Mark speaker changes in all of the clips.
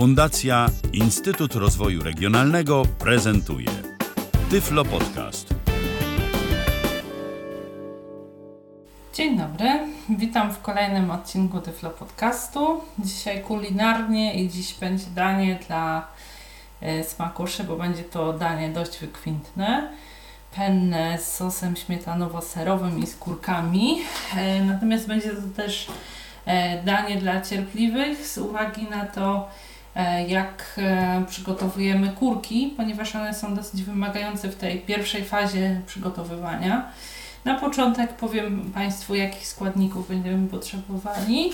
Speaker 1: Fundacja Instytut Rozwoju Regionalnego prezentuje Tyflo Podcast.
Speaker 2: Dzień dobry, witam w kolejnym odcinku Tyflo Podcastu. Dzisiaj kulinarnie i dziś będzie danie dla e, smakuszy, bo będzie to danie dość wykwintne. Penne z sosem śmietanowo-serowym i skórkami. E, natomiast będzie to też e, danie dla cierpliwych z uwagi na to, jak e, przygotowujemy kurki, ponieważ one są dosyć wymagające w tej pierwszej fazie przygotowywania. Na początek powiem Państwu, jakich składników będziemy potrzebowali.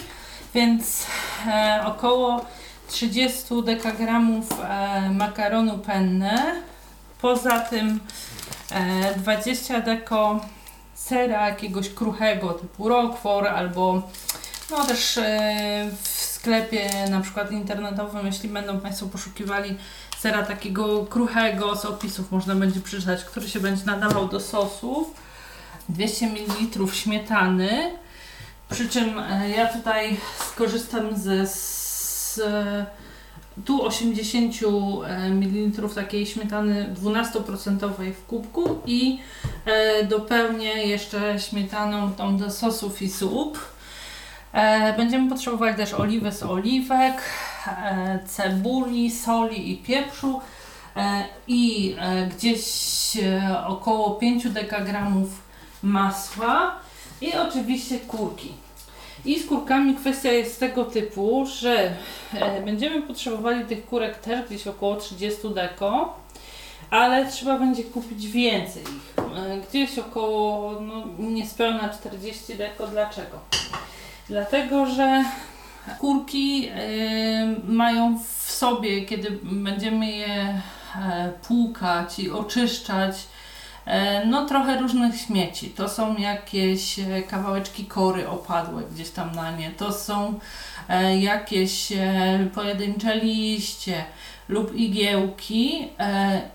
Speaker 2: Więc e, około 30 dekagramów e, makaronu penne. Poza tym e, 20 deko sera jakiegoś kruchego typu Roquefort albo no też e, w sklepie na przykład internetowym, jeśli będą Państwo poszukiwali sera takiego kruchego, z opisów można będzie przeczytać, który się będzie nadawał do sosów. 200 ml śmietany. Przy czym e, ja tutaj skorzystam ze z, e, tu 80 ml takiej śmietany 12% w kubku i e, dopełnię jeszcze śmietaną tą do sosów i zup. E, Będziemy potrzebowali też oliwy z oliwek, e, cebuli, soli i pieprzu e, i gdzieś około 5 dekagramów masła i oczywiście kurki. I z kurkami kwestia jest tego typu, że będziemy potrzebowali tych kurek też gdzieś około 30 deko, ale trzeba będzie kupić więcej ich. Gdzieś około no, niespełna 40 deko. Dlaczego? Dlatego, że kurki e, mają w sobie, kiedy będziemy je e, płukać i oczyszczać, E, No trochę różnych śmieci. To są jakieś e, kawałeczki kory opadłe gdzieś tam na nie. To są jakieś pojedyncze liście lub igiełki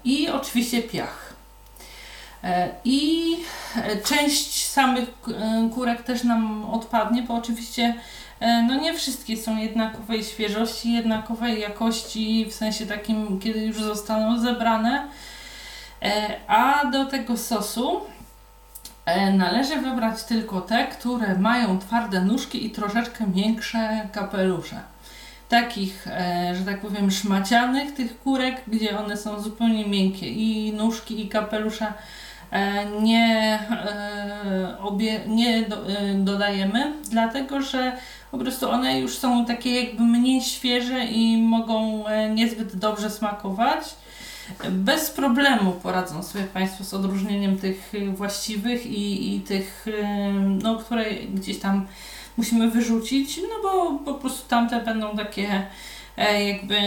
Speaker 2: i oczywiście piach. E, I część samych e, kurek też nam odpadnie, bo oczywiście e, no nie wszystkie są jednakowej świeżości, jednakowej jakości, w sensie takim, kiedy już zostaną zebrane. A do tego sosu należy wybrać tylko te, które mają twarde nóżki i troszeczkę większe kapelusze. Takich, że tak powiem, szmacianych tych kurek, gdzie one są zupełnie miękkie i nóżki i kapelusze nie, e, obie, nie do, e, dodajemy, dlatego że po prostu one już są takie jakby mniej świeże i mogą e, niezbyt dobrze smakować. Bez problemu poradzą sobie Państwo z odróżnieniem tych właściwych i, i tych, no, które gdzieś tam musimy wyrzucić, no bo po prostu tamte będą takie e, jakby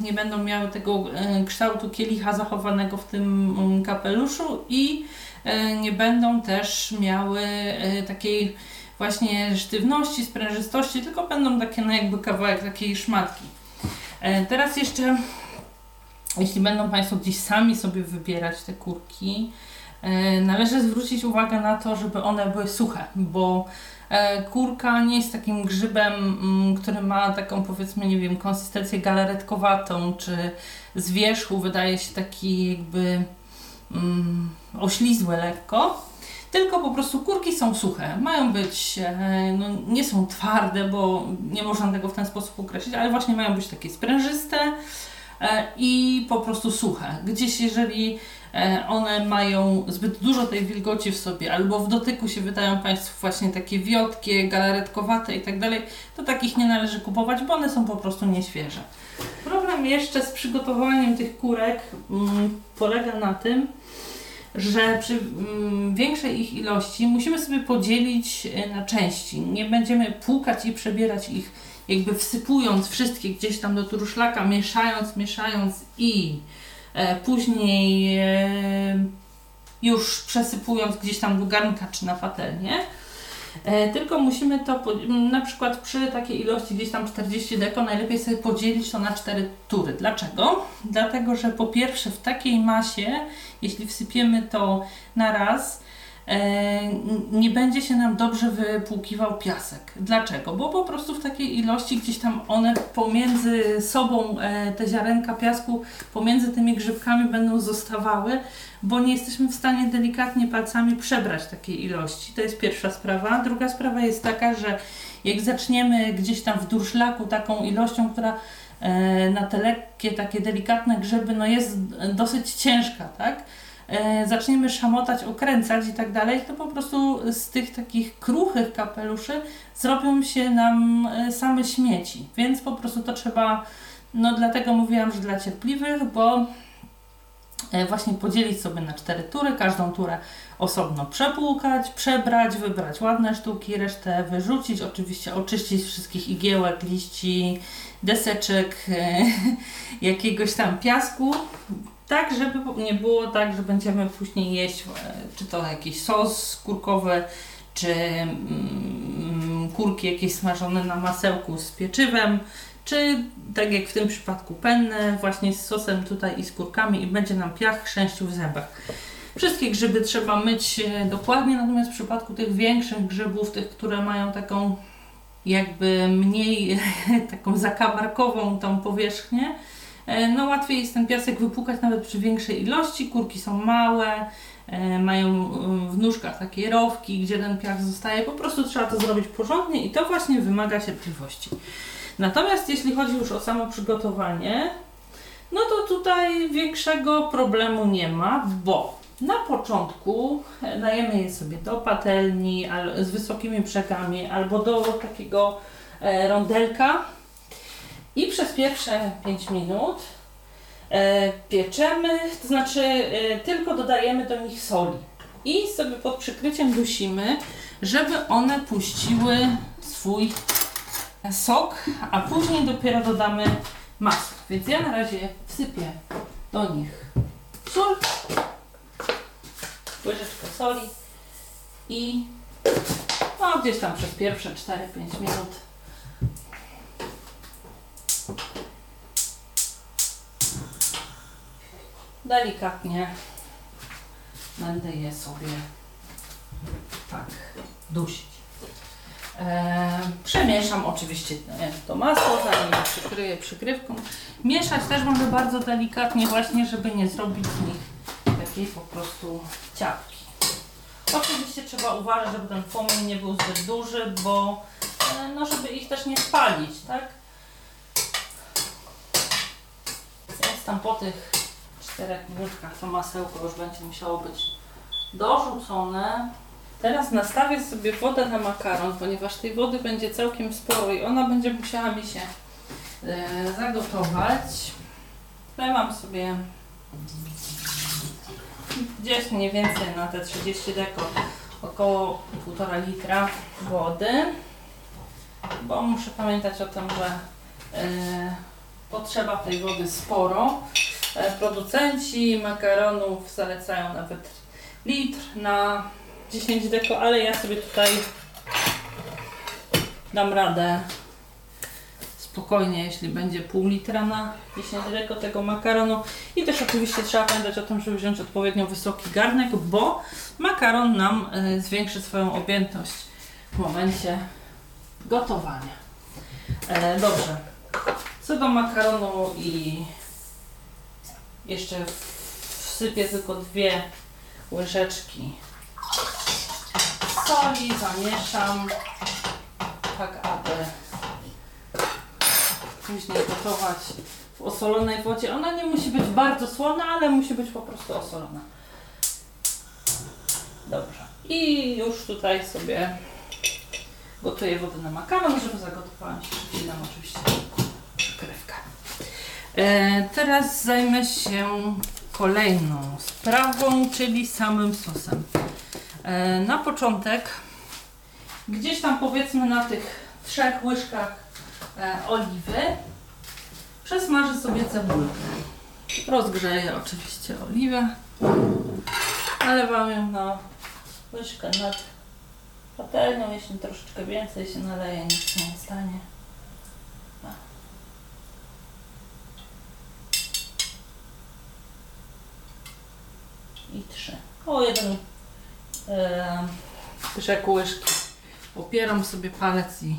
Speaker 2: nie będą miały tego e, kształtu kielicha zachowanego w tym mm, kapeluszu i e, nie będą też miały e, takiej właśnie sztywności, sprężystości, tylko będą takie no jakby kawałek takiej szmatki. E, Teraz jeszcze jeśli będą Państwo gdzieś sami sobie wybierać te kurki, e, należy zwrócić uwagę na to, żeby one były suche, bo e, kurka nie jest takim grzybem, mm, który ma taką powiedzmy, nie wiem, konsystencję galaretkowatą, czy z wierzchu wydaje się taki jakby mm, oślizłe lekko. Tylko po prostu kurki są suche. Mają być, e, no, nie są twarde, bo nie można tego w ten sposób określić, ale właśnie mają być takie sprężyste, e, i po prostu suche. Gdzieś jeżeli e, one mają zbyt dużo tej wilgoci w sobie, albo w dotyku się wydają Państwu właśnie takie wiotkie, galaretkowate i tak to takich nie należy kupować, bo one są po prostu nieświeże. Problem jeszcze z przygotowaniem tych kurek mm, polega na tym, że przy mm, większej ich ilości musimy sobie podzielić e, na części. Nie będziemy płukać i przebierać ich jakby wsypując wszystkie gdzieś tam do truszlaka, mieszając, mieszając i e, później e, już przesypując gdzieś tam do garnka czy na patelnię. E, tylko musimy to, na przykład przy takiej ilości gdzieś tam 40 deko, najlepiej sobie podzielić to na 4 tury. Dlaczego? Dlatego, że po pierwsze w takiej masie, jeśli wsypiemy to na raz, e, nie będzie się nam dobrze wypłukiwał piasek. Dlaczego? Bo po prostu w takiej ilości gdzieś tam one pomiędzy sobą, e, te ziarenka piasku, pomiędzy tymi grzybkami będą zostawały, bo nie jesteśmy w stanie delikatnie palcami przebrać takiej ilości. To jest pierwsza sprawa. Druga sprawa jest taka, że jak zaczniemy gdzieś tam w durszlaku taką ilością, która e, na te lekkie, takie delikatne grzyby, no jest dosyć ciężka, tak? E, zaczniemy szamotać, okręcać i tak dalej, to po prostu z tych takich kruchych kapeluszy zrobią się nam e, same śmieci. Więc po prostu to trzeba, no dlatego mówiłam, że dla cierpliwych, bo e, właśnie podzielić sobie na cztery tury, każdą turę osobno przepłukać, przebrać, wybrać ładne sztuki, resztę wyrzucić, oczywiście oczyścić wszystkich igiełek, liści, deseczek, jakiegoś tam piasku, tak, żeby nie było tak, że będziemy później jeść, e, czy to jakiś sos kurkowy, czy mm, kurki jakieś smażone na masełku z pieczywem, czy tak jak w tym przypadku penne, właśnie z sosem tutaj i z kurkami i będzie nam piach chrzęścił w zębach. Wszystkie grzyby trzeba myć e, dokładnie, natomiast w przypadku tych większych grzybów, tych, które mają taką jakby mniej taką zakamarkową tą powierzchnię, no łatwiej jest ten piasek wypłukać nawet przy większej ilości. Kurki są małe, e, mają e, w nóżkach takie rowki, gdzie ten piach zostaje. Po prostu trzeba to zrobić porządnie i to właśnie wymaga cierpliwości. Natomiast jeśli chodzi już o samo przygotowanie, no to tutaj większego problemu nie ma, bo na początku dajemy je sobie do patelni z wysokimi brzegami albo do takiego rondelka i przez pierwsze 5 minut e, pieczemy, to znaczy e, tylko dodajemy do nich soli. I sobie pod przykryciem dusimy, żeby one puściły swój sok, a później dopiero dodamy masło. Więc ja na razie wsypię do nich sól, łyżeczkę soli i no, gdzieś tam przez pierwsze 4-5 minut delikatnie będę je sobie tak dusić. E, przemieszam oczywiście to masło, zanim przykryję przykrywką. Mieszać też będę bardzo delikatnie właśnie, żeby nie zrobić z nich takiej po prostu ciapki. Oczywiście trzeba uważać, żeby ten płomień nie był zbyt duży, bo e, no, żeby ich też nie spalić, tak? Jest tam po tych czterech minutkach to masełko już będzie musiało być dorzucone. Teraz nastawię sobie wodę na makaron, ponieważ tej wody będzie całkiem sporo i ona będzie musiała mi się e, zagotować. Wlewam sobie gdzieś mniej więcej na te 30 deko około 1,5 litra wody, bo muszę pamiętać o tym, że e, potrzeba tej wody sporo. E, producenci makaronów zalecają nawet litr na 10 deko, ale ja sobie tutaj dam radę spokojnie, jeśli będzie pół litra na 10 deko tego makaronu. I też oczywiście trzeba pamiętać o tym, żeby wziąć odpowiednio wysoki garnek, bo makaron nam e, zwiększy swoją objętość w momencie gotowania. E, dobrze. Co do makaronu i jeszcze wsypię tylko dwie łyżeczki soli, zamieszam tak, aby później gotować w osolonej wodzie. Ona nie musi być bardzo słona, ale musi być po prostu osolona. Dobrze. I już tutaj sobie gotuję wodę na makaron, żeby zagotowała się oczywiście teraz zajmę się kolejną sprawą, czyli samym sosem. E, na początek, gdzieś tam powiedzmy na tych trzech łyżkach e, oliwy, przesmażę sobie cebulkę. Rozgrzeję oczywiście oliwę. Nalewam ją na łyżkę nad patelnią. Jeśli troszeczkę więcej się naleje, nic się nie stanie. I 3. O jeden e, brzeg łyżki. Opieram sobie palec i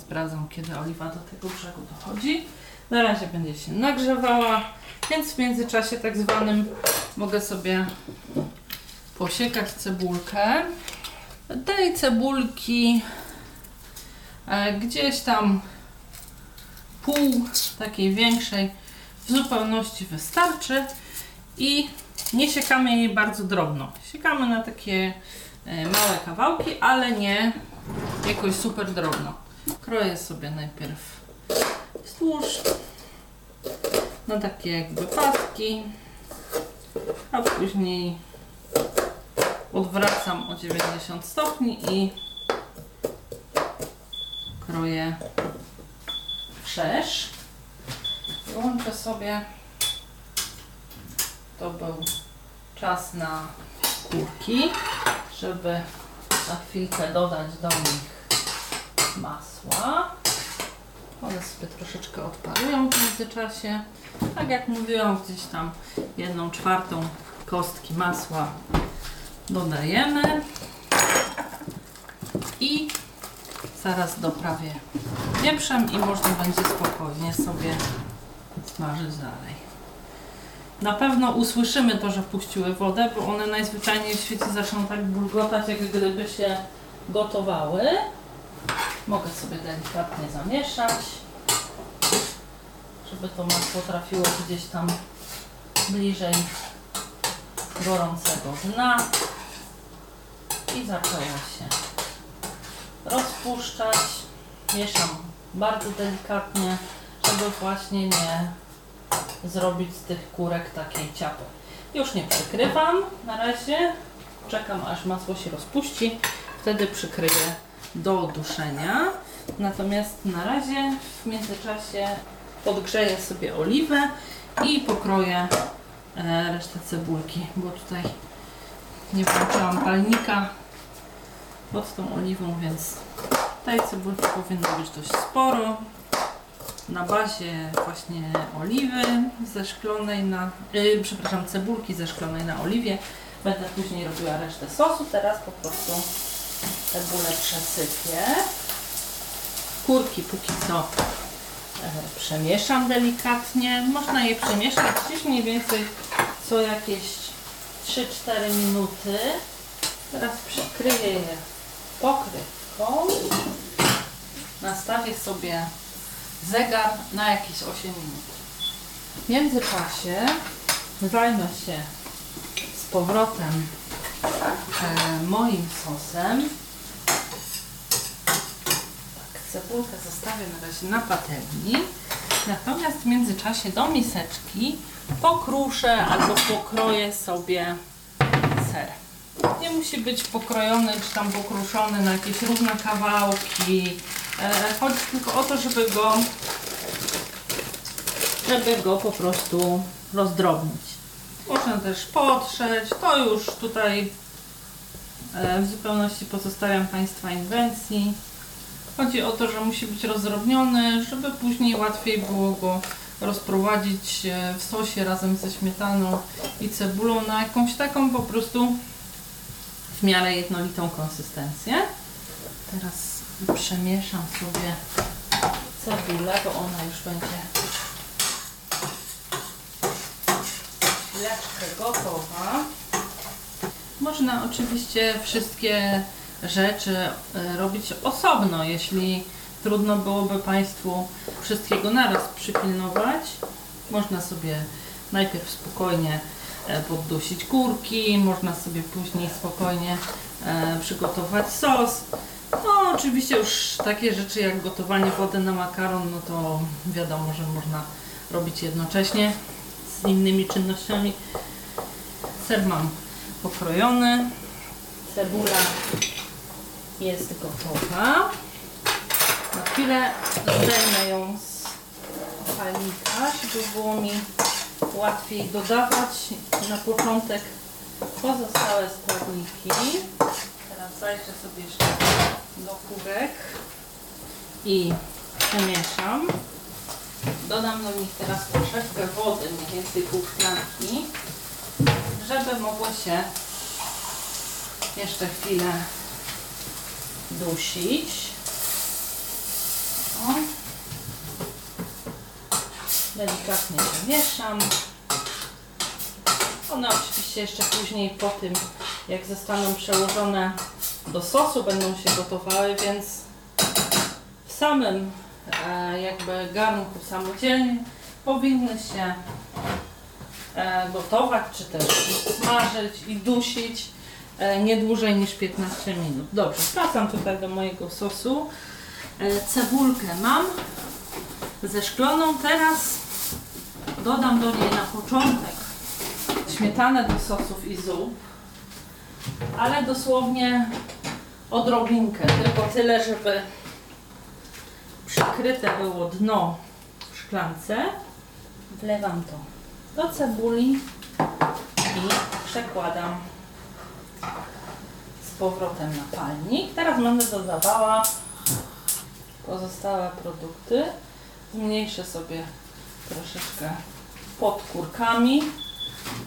Speaker 2: sprawdzam, kiedy oliwa do tego brzegu dochodzi. Na razie będzie się nagrzewała, więc w międzyczasie tak zwanym mogę sobie posiekać cebulkę. Tej cebulki e, gdzieś tam pół takiej większej w zupełności wystarczy i nie siekamy jej bardzo drobno. Siekamy na takie e, małe kawałki, ale nie jakoś super drobno. Kroję sobie najpierw wzdłuż na takie jakby paski, a później odwracam o 90 stopni i kroję wszerz. Łączę sobie. To był czas na kurki, żeby na chwilkę dodać do nich masła. One sobie troszeczkę odparują w międzyczasie. Tak jak mówiłam, gdzieś tam jedną czwartą kostki masła dodajemy i zaraz doprawię pieprzem i można będzie spokojnie sobie smażyć dalej. Na pewno usłyszymy to, że puściły wodę, bo one najzwyczajniej w świecie zaczną tak bulgotać, jak gdyby się gotowały. Mogę sobie delikatnie zamieszać, żeby to masło trafiło gdzieś tam bliżej gorącego dna i zaczęło się rozpuszczać. Mieszam bardzo delikatnie, żeby właśnie nie zrobić z tych kurek takiej ciapy. Już nie przykrywam na razie. Czekam aż masło się rozpuści. Wtedy przykryję do duszenia. Natomiast na razie w międzyczasie podgrzeję sobie oliwę i pokroję e, resztę cebulki, bo tutaj nie włączyłam palnika pod tą oliwą, więc tej cebulki powinno być dość sporo. Na bazie właśnie oliwy zeszklonej na, yy, przepraszam, cebulki zeszklonej na oliwie. Będę później robiła resztę sosu. Teraz po prostu cebulę przesypię. Kurki póki co e, przemieszam delikatnie. Można je przemieszać gdzieś mniej więcej co jakieś 3-4 minuty. Teraz przykryję je pokrywką. Nastawię sobie zegar na jakieś 8 minut. W międzyczasie zajmę się z powrotem e, moim sosem. Tak, cebulkę zostawię na razie na patelni. Natomiast w międzyczasie do miseczki pokruszę albo pokroję sobie ser. Nie musi być pokrojony czy tam pokruszony na jakieś równe kawałki. E, chodzi tylko o to, żeby go żeby go po prostu rozdrobnić. Można też potrzeć, to już tutaj e, w zupełności pozostawiam Państwa inwencji. Chodzi o to, że musi być rozdrobniony, żeby później łatwiej było go rozprowadzić e, w sosie razem ze śmietaną i cebulą na jakąś taką po prostu w miarę jednolitą konsystencję. Teraz przemieszam sobie cebulę, bo ona już będzie chwileczkę gotowa. Można oczywiście wszystkie rzeczy e, robić osobno, jeśli trudno byłoby Państwu wszystkiego naraz przypilnować. Można sobie najpierw spokojnie poddusić kurki, można sobie później spokojnie e, przygotować sos. No oczywiście już takie rzeczy jak gotowanie wody na makaron, no to wiadomo, że można robić jednocześnie z innymi czynnościami. Ser mam pokrojony, cebula jest gotowa. Na chwilę zdejmę ją z palnika, żeby było mi łatwiej dodawać na początek pozostałe składniki. Teraz zajrzę sobie jeszcze do kurek i przemieszam. Dodam do nich teraz troszeczkę wody, mniej więcej pół szklanki, żeby mogły się jeszcze chwilę dusić. Delikatnie wymieszam. One oczywiście jeszcze później po tym, jak zostaną przełożone do sosu, będą się gotowały, więc w samym e, jakby garnku samodzielnie powinny się e, gotować, czy też smażyć i dusić e, nie dłużej niż 15 minut. Dobrze, wracam tutaj do mojego sosu. Cebulkę mam zeszkloną. Teraz dodam do niej na początek śmietanę do sosów i zup, ale dosłownie odrobinkę, tylko tyle, żeby przykryte było dno w szklance. Wlewam to do cebuli i przekładam z powrotem na palnik. Teraz będę dodawała pozostałe produkty. Zmniejszę sobie troszeczkę pod kurkami.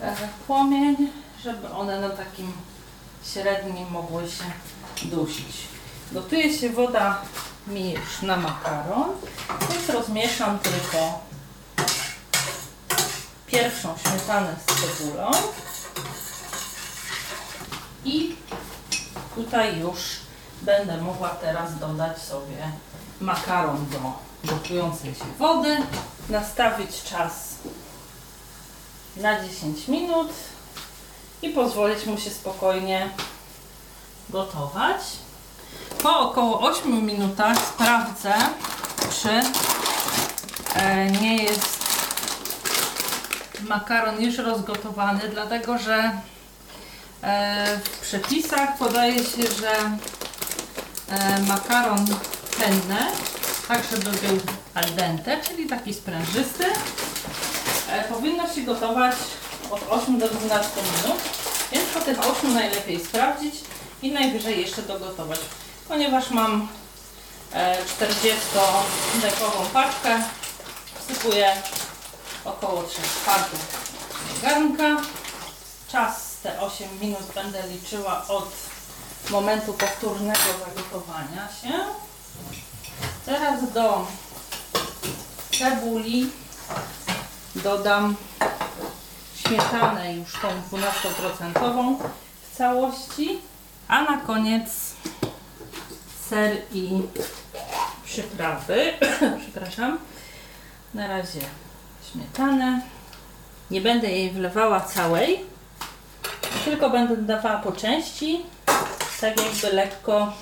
Speaker 2: E, płomień, żeby one na takim średnim mogły się dusić. Gotuje się woda mi już na makaron, więc rozmieszam tylko pierwszą śmietanę z cebulą. I tutaj już będę mogła teraz dodać sobie makaron do gotującej się wody, nastawić czas na 10 minut i pozwolić mu się spokojnie gotować. Po około 8 minutach sprawdzę, czy e, nie jest makaron już rozgotowany, dlatego że e, w przepisach podaje się, że e, makaron penne, tak żeby był al dente, czyli taki sprężysty, e, powinno się gotować od 8 do 12 minut, więc po tych 8 najlepiej sprawdzić i najwyżej jeszcze dogotować. Ponieważ mam e, 40-dekową paczkę, wsypuję około 3 czwartych garnka. Czas te 8 minut będę liczyła od momentu powtórnego zagotowania się. Teraz do cebuli dodam śmietanę już tą 12% w całości, a na koniec ser i przyprawy. Przepraszam. Na razie śmietanę. Nie będę jej wlewała całej, tylko będę dawała po części, tak jakby lekko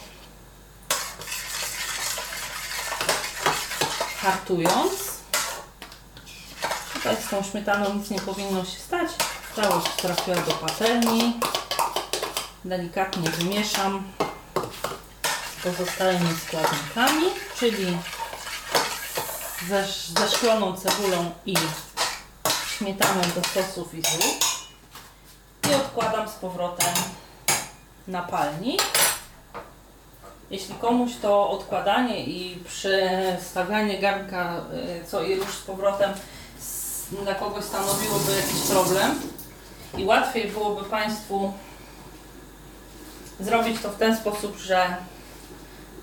Speaker 2: hartując. Tutaj z tą śmietaną nic nie powinno się stać. Całość trafiła do patelni. Delikatnie wymieszam pozostałymi składnikami, czyli ze, ze szkloną cebulą i śmietaną do sosów i zup. I odkładam z powrotem na palnik. Jeśli komuś to odkładanie i przestawianie garnka y, co i rusz z powrotem dla kogoś stanowiłoby jakiś problem i łatwiej byłoby Państwu zrobić to w ten sposób, że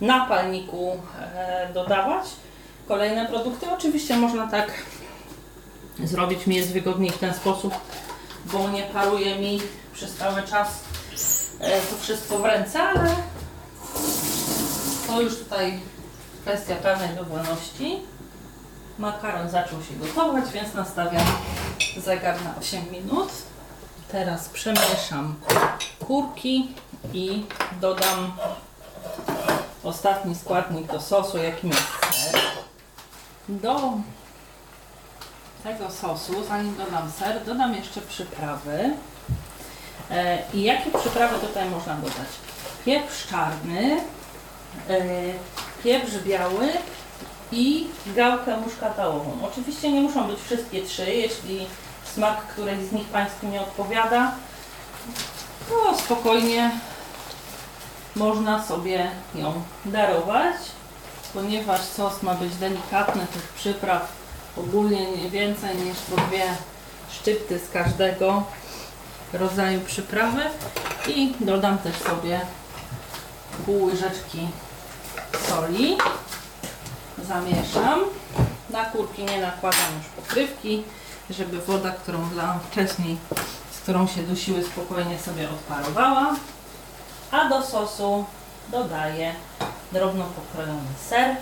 Speaker 2: na palniku e, dodawać kolejne produkty. Oczywiście można tak zrobić, mi jest wygodniej w ten sposób, bo nie paruje mi przez cały czas e, to wszystko w ręce, ale to już tutaj kwestia pewnej dowolności. Makaron zaczął się gotować, więc nastawiam zegar na 8 minut. Teraz przemieszam kurki i dodam ostatni składnik do sosu, jakim jest ser. Do tego sosu, zanim dodam ser, dodam jeszcze przyprawy. E, I jakie przyprawy tutaj można dodać? Pieprz czarny, pieprz biały i gałkę muszkatałową. Oczywiście nie muszą być wszystkie trzy, jeśli smak którejś z nich Państwu nie odpowiada, to spokojnie można sobie ją darować, ponieważ sos ma być delikatny, tych przypraw ogólnie nie więcej niż po dwie szczypty z każdego rodzaju przyprawy. I dodam też sobie pół łyżeczki soli. Zamieszam. Na kurki nie nakładam już pokrywki, żeby woda, którą wlałam wcześniej, z którą się dusiły, spokojnie sobie odparowała. A do sosu dodaję drobno pokrojony ser.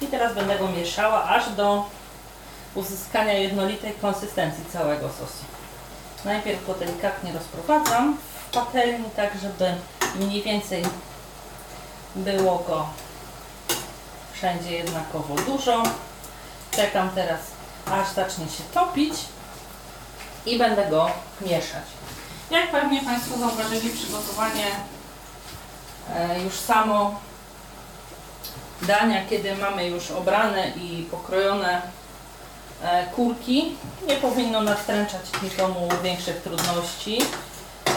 Speaker 2: I teraz będę go mieszała aż do uzyskania jednolitej konsystencji całego sosu. Najpierw go delikatnie rozprowadzam w patelni, tak żeby mniej więcej było go wszędzie jednakowo dużo. Czekam teraz aż zacznie się topić i będę go mieszać. Jak pewnie Państwo zauważyli, przygotowanie e, już samo dania, kiedy mamy już obrane i pokrojone e, kurki, nie powinno nastręczać nikomu większych trudności.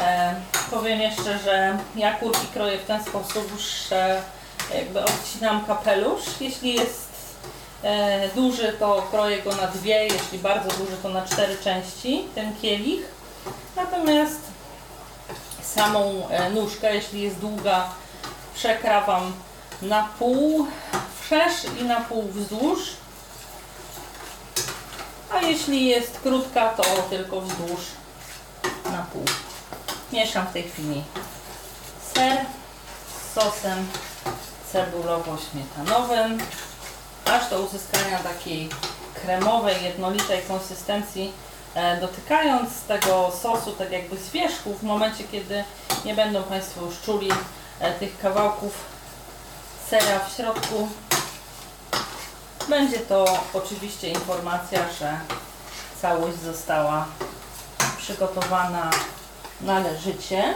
Speaker 2: E, powiem jeszcze, że ja kurki kroję w ten sposób, że jakby odcinam kapelusz. Jeśli jest e, duży, to kroję go na dwie, jeśli bardzo duży, to na cztery części, ten kielich. Natomiast samą e, nóżkę, jeśli jest długa, przekrawam na pół wszerz i na pół wzdłuż. A jeśli jest krótka, to tylko wzdłuż na pół. Mieszam w tej chwili ser z sosem cebulowo-śmietanowym, aż do uzyskania takiej kremowej, jednolitej konsystencji, e, dotykając tego sosu tak jakby z wierzchu, w momencie kiedy nie będą Państwo już czuli e, tych kawałków sera w środku, będzie to oczywiście informacja, że całość została przygotowana należycie.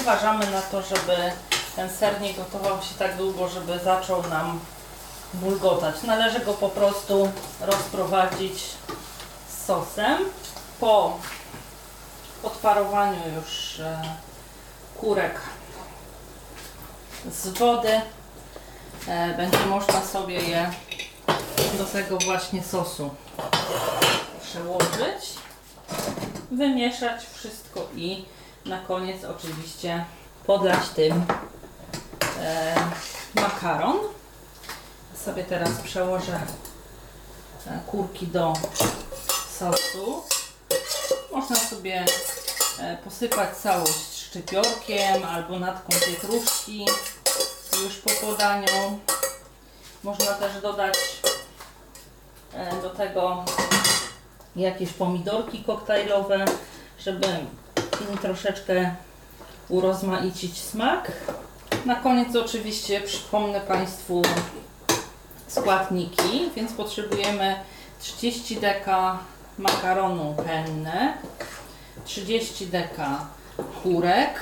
Speaker 2: Uważamy na to, żeby ten ser nie gotował się tak długo, żeby zaczął nam bulgotać. Należy go po prostu rozprowadzić z sosem. Po odparowaniu już e, kurek z wody e, będzie można sobie je do tego właśnie sosu przełożyć, wymieszać wszystko i na koniec oczywiście podlać tym e, makaron. Sobie teraz przełożę e, kurki do sosu. Można sobie e, posypać całość szczypiorkiem albo natką pietruszki już po podaniu. Można też dodać e, do tego jakieś pomidorki koktajlowe, żeby im troszeczkę urozmaicić smak. Na koniec oczywiście przypomnę Państwu składniki, więc potrzebujemy 30 deka makaronu penne, 30 deka kurek,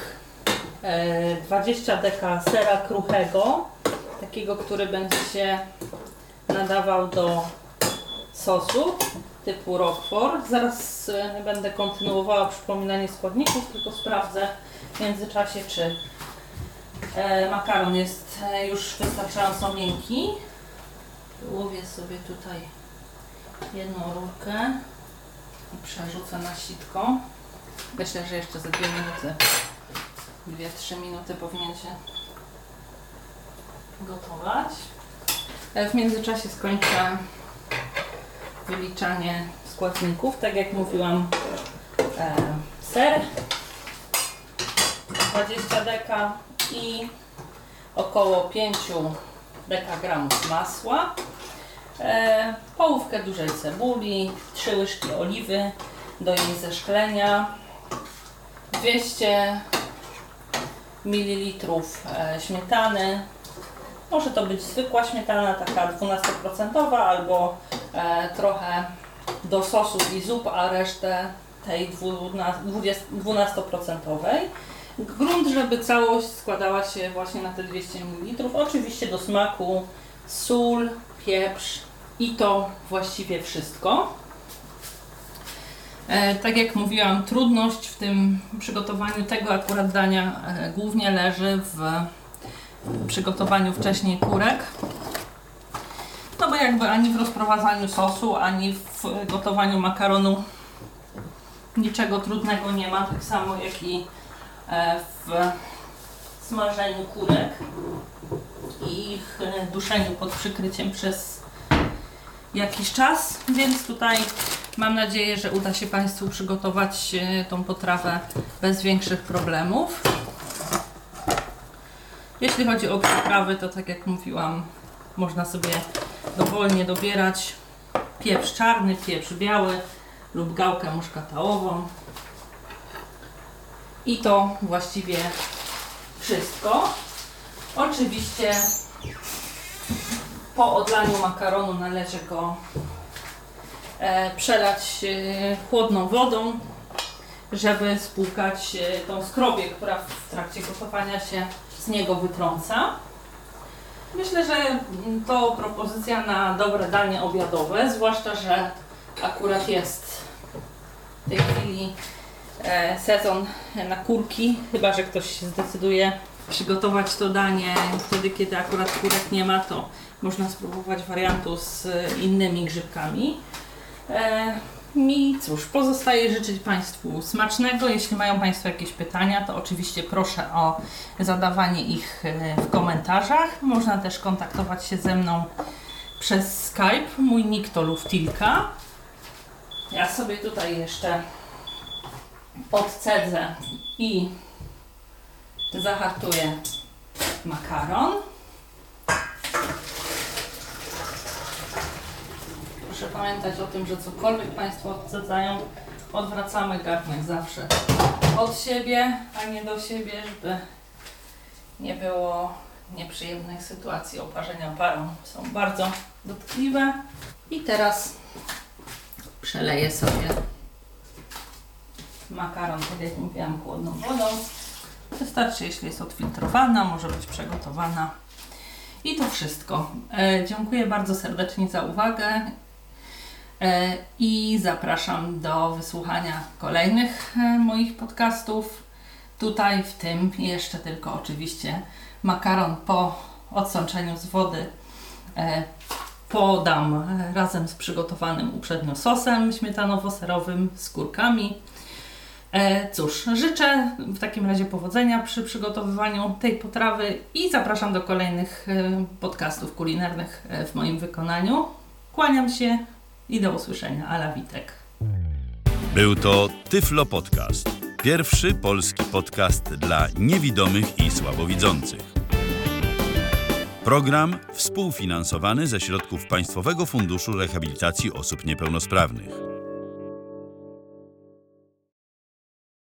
Speaker 2: 20 e, deka sera kruchego, takiego, który będzie się nadawał do sosu typu Roquefort. Zaraz e, będę kontynuowała przypominanie składników, tylko sprawdzę w międzyczasie, czy e, makaron jest e, już wystarczająco miękki. Łowię sobie tutaj jedną rurkę i przerzucę na sitko. Myślę, że jeszcze za dwie minuty, dwie, trzy minuty powinien się gotować. W międzyczasie skończę wyliczanie składników. Tak jak mówiłam, e, ser 20 deka i około 5 dekagramów masła, e, połówkę dużej cebuli, 3 łyżki oliwy do jej zeszklenia, 200 ml e, śmietany, może to być zwykła śmietana, taka 12% albo trochę do sosów i zup, a resztę tej 12%. Grunt, żeby całość składała się właśnie na te 200 ml. Oczywiście do smaku sól, pieprz i to właściwie wszystko. E, tak jak mówiłam, trudność w tym przygotowaniu tego akurat dania e, głównie leży w przygotowaniu wcześniej kurek. Jakby ani w rozprowadzaniu sosu, ani w gotowaniu makaronu niczego trudnego nie ma, tak samo jak i e, w smażeniu kurek i ich e, duszeniu pod przykryciem przez jakiś czas, więc tutaj mam nadzieję, że uda się Państwu przygotować e, tą potrawę bez większych problemów. Jeśli chodzi o przyprawy, to tak jak mówiłam, można sobie dowolnie dobierać pieprz czarny, pieprz biały lub gałkę muszkatałową. I to właściwie wszystko. Oczywiście po odlaniu makaronu należy go e, przelać e, chłodną wodą, żeby spłukać e, tą skrobię, która w trakcie gotowania się z niego wytrąca. Myślę, że mm, to propozycja na dobre danie obiadowe, zwłaszcza, że akurat jest w tej chwili e, sezon na kurki, chyba że ktoś się zdecyduje przygotować to danie wtedy, kiedy akurat kurek nie ma, to można spróbować wariantu z innymi grzybkami. Mi cóż, pozostaje życzyć Państwu smacznego. Jeśli mają Państwo jakieś pytania, to oczywiście proszę o zadawanie ich e, w komentarzach. Można też kontaktować się ze mną przez Skype. Mój nick to Luftilka. Ja sobie tutaj jeszcze odcedzę i zahartuję makaron. Proszę pamiętać o tym, że cokolwiek Państwo odcedzają, odwracamy garnek zawsze od siebie, a nie do siebie, żeby nie było nieprzyjemnych sytuacji oparzenia parą. Są bardzo dotkliwe. I teraz przeleję sobie makaron, tak jak mówiłam, chłodną wodą. Wystarczy, jeśli jest odfiltrowana, może być przegotowana. I to wszystko. E, dziękuję bardzo serdecznie za uwagę i zapraszam do wysłuchania kolejnych e, moich podcastów. Tutaj w tym jeszcze tylko oczywiście makaron po odsączeniu z wody e, podam e, razem z przygotowanym uprzednio sosem śmietanowo-serowym z kurkami. E, Cóż, życzę w takim razie powodzenia przy przygotowywaniu tej potrawy i zapraszam do kolejnych e, podcastów kulinarnych e, w moim wykonaniu. Kłaniam się i do usłyszenia. Ala Witek.
Speaker 1: Był to Tyflo Podcast. Pierwszy polski podcast dla niewidomych i słabowidzących. Program współfinansowany ze środków Państwowego Funduszu Rehabilitacji Osób Niepełnosprawnych.